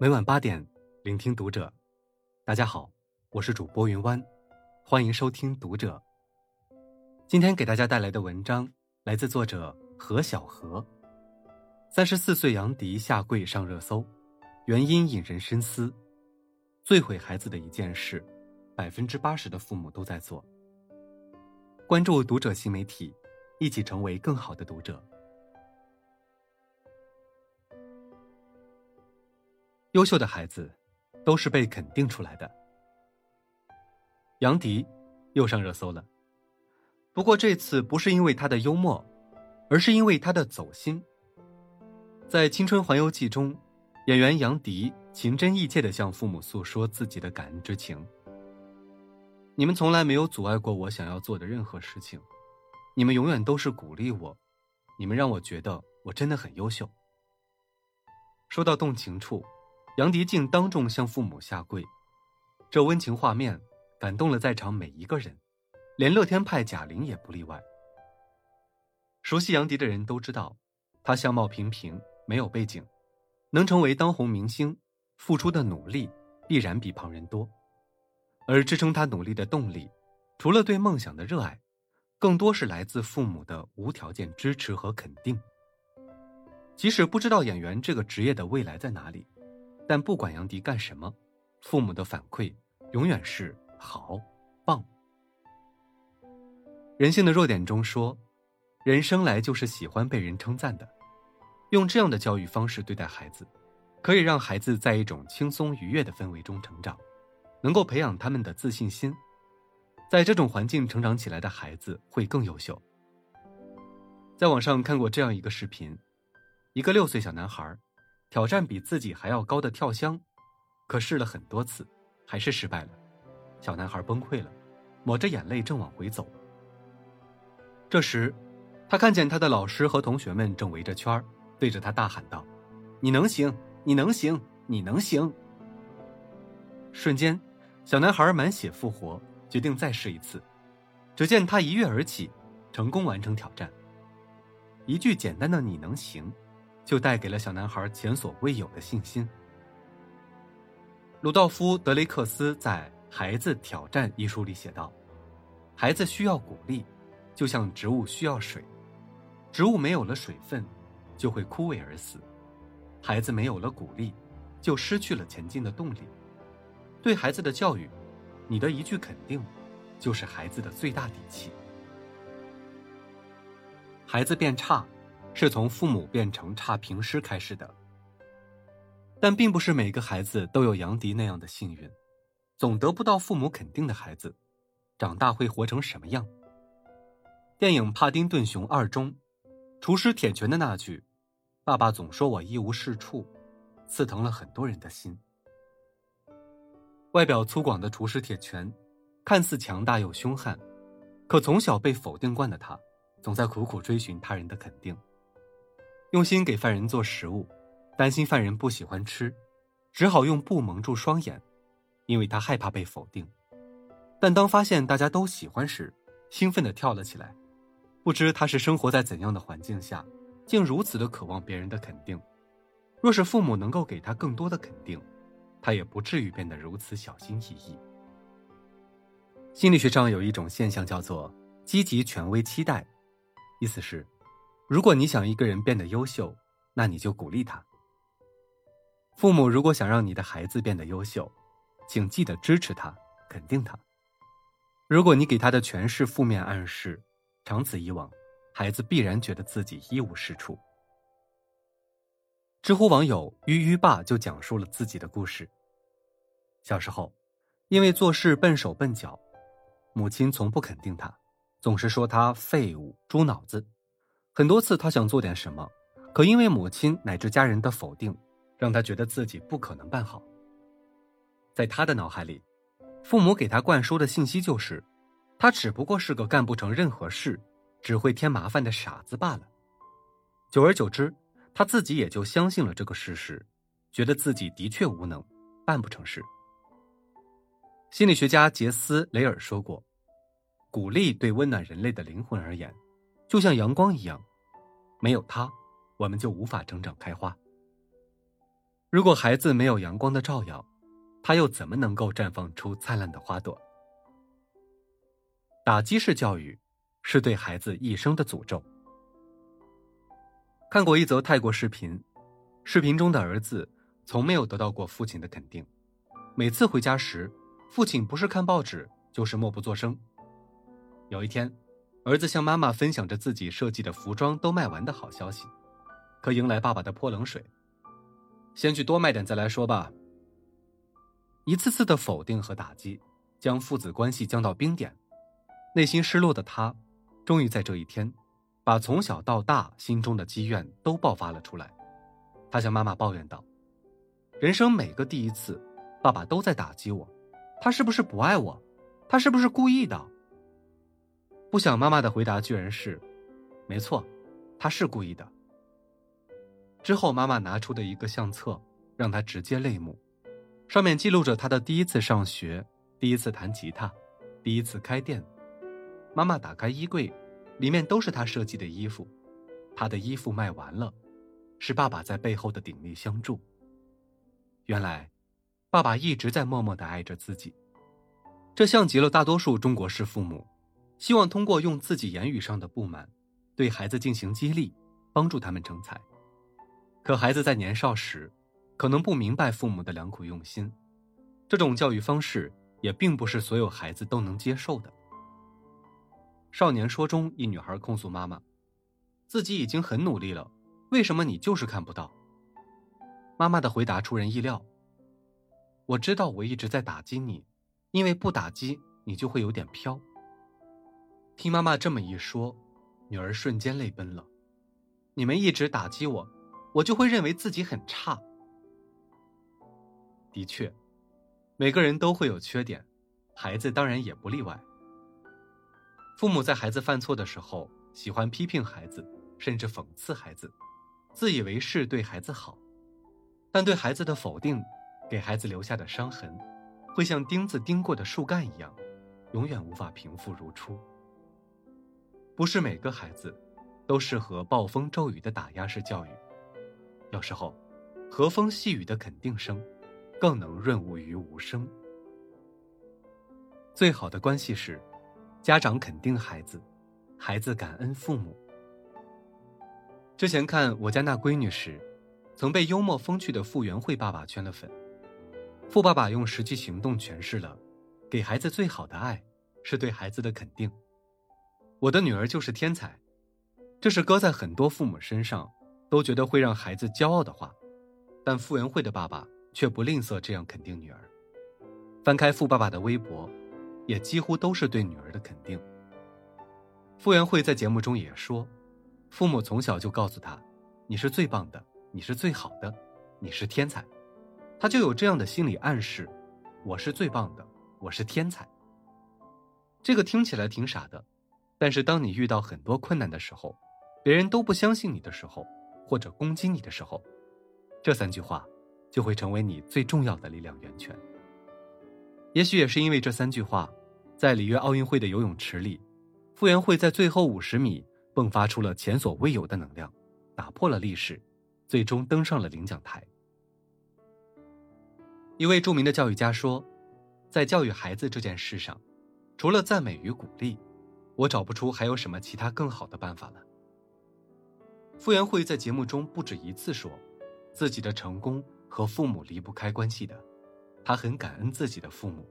每晚八点，聆听读者。大家好，我是主播云湾，欢迎收听读者。今天给大家带来的文章来自作者何小何。三十四岁杨迪下跪上热搜，原因引人深思。最毁孩子的一件事，百分之八十的父母都在做。关注读者新媒体，一起成为更好的读者。优秀的孩子，都是被肯定出来的。杨迪又上热搜了，不过这次不是因为他的幽默，而是因为他的走心。在《青春环游记》中，演员杨迪情真意切的向父母诉说自己的感恩之情。你们从来没有阻碍过我想要做的任何事情，你们永远都是鼓励我，你们让我觉得我真的很优秀。说到动情处。杨迪竟当众向父母下跪，这温情画面感动了在场每一个人，连乐天派贾玲也不例外。熟悉杨迪的人都知道，他相貌平平，没有背景，能成为当红明星，付出的努力必然比旁人多。而支撑他努力的动力，除了对梦想的热爱，更多是来自父母的无条件支持和肯定。即使不知道演员这个职业的未来在哪里。但不管杨迪干什么，父母的反馈永远是好、棒。人性的弱点中说，人生来就是喜欢被人称赞的。用这样的教育方式对待孩子，可以让孩子在一种轻松愉悦的氛围中成长，能够培养他们的自信心。在这种环境成长起来的孩子会更优秀。在网上看过这样一个视频，一个六岁小男孩。挑战比自己还要高的跳箱，可试了很多次，还是失败了。小男孩崩溃了，抹着眼泪正往回走。这时，他看见他的老师和同学们正围着圈对着他大喊道：“你能行，你能行，你能行！”瞬间，小男孩满血复活，决定再试一次。只见他一跃而起，成功完成挑战。一句简单的“你能行”。就带给了小男孩前所未有的信心。鲁道夫·德雷克斯在《孩子挑战》一书里写道：“孩子需要鼓励，就像植物需要水。植物没有了水分，就会枯萎而死。孩子没有了鼓励，就失去了前进的动力。对孩子的教育，你的一句肯定，就是孩子的最大底气。孩子变差。”是从父母变成差评师开始的，但并不是每个孩子都有杨迪那样的幸运，总得不到父母肯定的孩子，长大会活成什么样？电影《帕丁顿熊二》中，厨师铁拳的那句“爸爸总说我一无是处”，刺疼了很多人的心。外表粗犷的厨师铁拳，看似强大又凶悍，可从小被否定惯的他，总在苦苦追寻他人的肯定。用心给犯人做食物，担心犯人不喜欢吃，只好用布蒙住双眼，因为他害怕被否定。但当发现大家都喜欢时，兴奋地跳了起来。不知他是生活在怎样的环境下，竟如此的渴望别人的肯定。若是父母能够给他更多的肯定，他也不至于变得如此小心翼翼。心理学上有一种现象叫做积极权威期待，意思是。如果你想一个人变得优秀，那你就鼓励他。父母如果想让你的孩子变得优秀，请记得支持他、肯定他。如果你给他的全是负面暗示，长此以往，孩子必然觉得自己一无是处。知乎网友“鱼鱼爸”就讲述了自己的故事。小时候，因为做事笨手笨脚，母亲从不肯定他，总是说他废物、猪脑子。很多次，他想做点什么，可因为母亲乃至家人的否定，让他觉得自己不可能办好。在他的脑海里，父母给他灌输的信息就是，他只不过是个干不成任何事、只会添麻烦的傻子罢了。久而久之，他自己也就相信了这个事实，觉得自己的确无能，办不成事。心理学家杰斯·雷尔说过：“鼓励对温暖人类的灵魂而言。”就像阳光一样，没有它，我们就无法成长开花。如果孩子没有阳光的照耀，他又怎么能够绽放出灿烂的花朵？打击式教育是对孩子一生的诅咒。看过一则泰国视频，视频中的儿子从没有得到过父亲的肯定，每次回家时，父亲不是看报纸就是默不作声。有一天，儿子向妈妈分享着自己设计的服装都卖完的好消息，可迎来爸爸的泼冷水：“先去多卖点再来说吧。”一次次的否定和打击，将父子关系降到冰点。内心失落的他，终于在这一天，把从小到大心中的积怨都爆发了出来。他向妈妈抱怨道：“人生每个第一次，爸爸都在打击我，他是不是不爱我？他是不是故意的？”不想妈妈的回答居然是：“没错，他是故意的。”之后，妈妈拿出的一个相册，让他直接泪目。上面记录着他的第一次上学，第一次弹吉他，第一次开店。妈妈打开衣柜，里面都是他设计的衣服。他的衣服卖完了，是爸爸在背后的鼎力相助。原来，爸爸一直在默默的爱着自己。这像极了大多数中国式父母，希望通过用自己言语上的不满，对孩子进行激励，帮助他们成才。可孩子在年少时。可能不明白父母的良苦用心，这种教育方式也并不是所有孩子都能接受的。少年说中，一女孩控诉妈妈，自己已经很努力了，为什么你就是看不到？妈妈的回答出人意料：“我知道我一直在打击你，因为不打击你就会有点飘。”听妈妈这么一说，女儿瞬间泪奔了。你们一直打击我，我就会认为自己很差。的确，每个人都会有缺点，孩子当然也不例外。父母在孩子犯错的时候，喜欢批评孩子，甚至讽刺孩子，自以为是对孩子好，但对孩子的否定，给孩子留下的伤痕，会像钉子钉过的树干一样，永远无法平复如初。不是每个孩子，都适合暴风骤雨的打压式教育，有时候，和风细雨的肯定声。更能润物于无声。最好的关系是，家长肯定孩子，孩子感恩父母。之前看我家那闺女时，曾被幽默风趣的傅园慧爸爸圈了粉。傅爸爸用实际行动诠释了，给孩子最好的爱，是对孩子的肯定。我的女儿就是天才，这是搁在很多父母身上都觉得会让孩子骄傲的话，但傅园慧的爸爸。却不吝啬这样肯定女儿。翻开富爸爸的微博，也几乎都是对女儿的肯定。傅园慧在节目中也说，父母从小就告诉他：“你是最棒的，你是最好的，你是天才。”他就有这样的心理暗示：“我是最棒的，我是天才。”这个听起来挺傻的，但是当你遇到很多困难的时候，别人都不相信你的时候，或者攻击你的时候，这三句话。就会成为你最重要的力量源泉。也许也是因为这三句话，在里约奥运会的游泳池里，傅园慧在最后五十米迸发出了前所未有的能量，打破了历史，最终登上了领奖台。一位著名的教育家说，在教育孩子这件事上，除了赞美与鼓励，我找不出还有什么其他更好的办法了。傅园慧在节目中不止一次说，自己的成功。和父母离不开关系的，他很感恩自己的父母。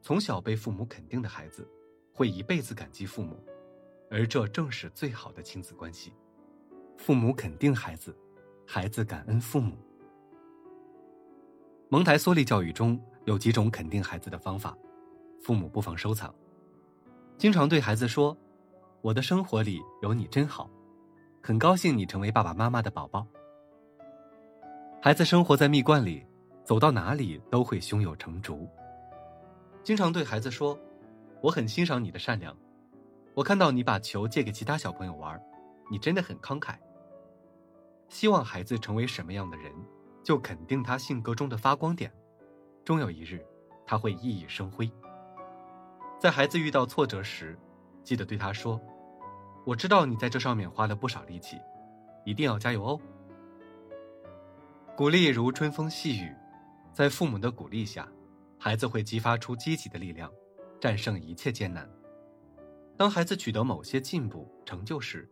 从小被父母肯定的孩子，会一辈子感激父母，而这正是最好的亲子关系。父母肯定孩子，孩子感恩父母。蒙台梭利教育中有几种肯定孩子的方法，父母不妨收藏。经常对孩子说：“我的生活里有你真好，很高兴你成为爸爸妈妈的宝宝。”孩子生活在蜜罐里，走到哪里都会胸有成竹。经常对孩子说：“我很欣赏你的善良，我看到你把球借给其他小朋友玩，你真的很慷慨。”希望孩子成为什么样的人，就肯定他性格中的发光点，终有一日，他会熠熠生辉。在孩子遇到挫折时，记得对他说：“我知道你在这上面花了不少力气，一定要加油哦。”鼓励如春风细雨，在父母的鼓励下，孩子会激发出积极的力量，战胜一切艰难。当孩子取得某些进步成就时，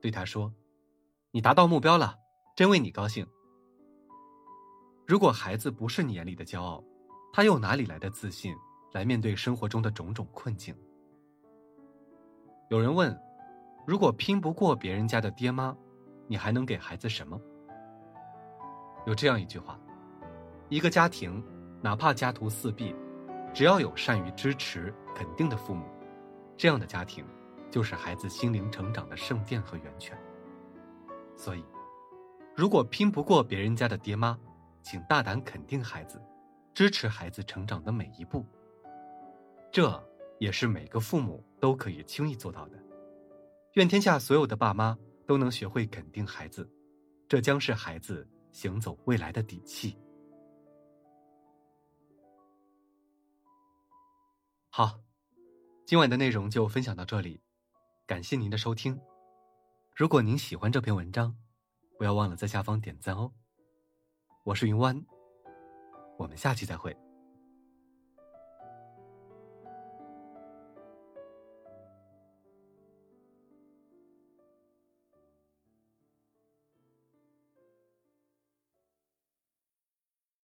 对他说：“你达到目标了，真为你高兴。”如果孩子不是你眼里的骄傲，他又哪里来的自信来面对生活中的种种困境？有人问：“如果拼不过别人家的爹妈，你还能给孩子什么？”有这样一句话：“一个家庭，哪怕家徒四壁，只要有善于支持、肯定的父母，这样的家庭，就是孩子心灵成长的圣殿和源泉。”所以，如果拼不过别人家的爹妈，请大胆肯定孩子，支持孩子成长的每一步。这也是每个父母都可以轻易做到的。愿天下所有的爸妈都能学会肯定孩子，这将是孩子。行走未来的底气。好，今晚的内容就分享到这里，感谢您的收听。如果您喜欢这篇文章，不要忘了在下方点赞哦。我是云湾，我们下期再会。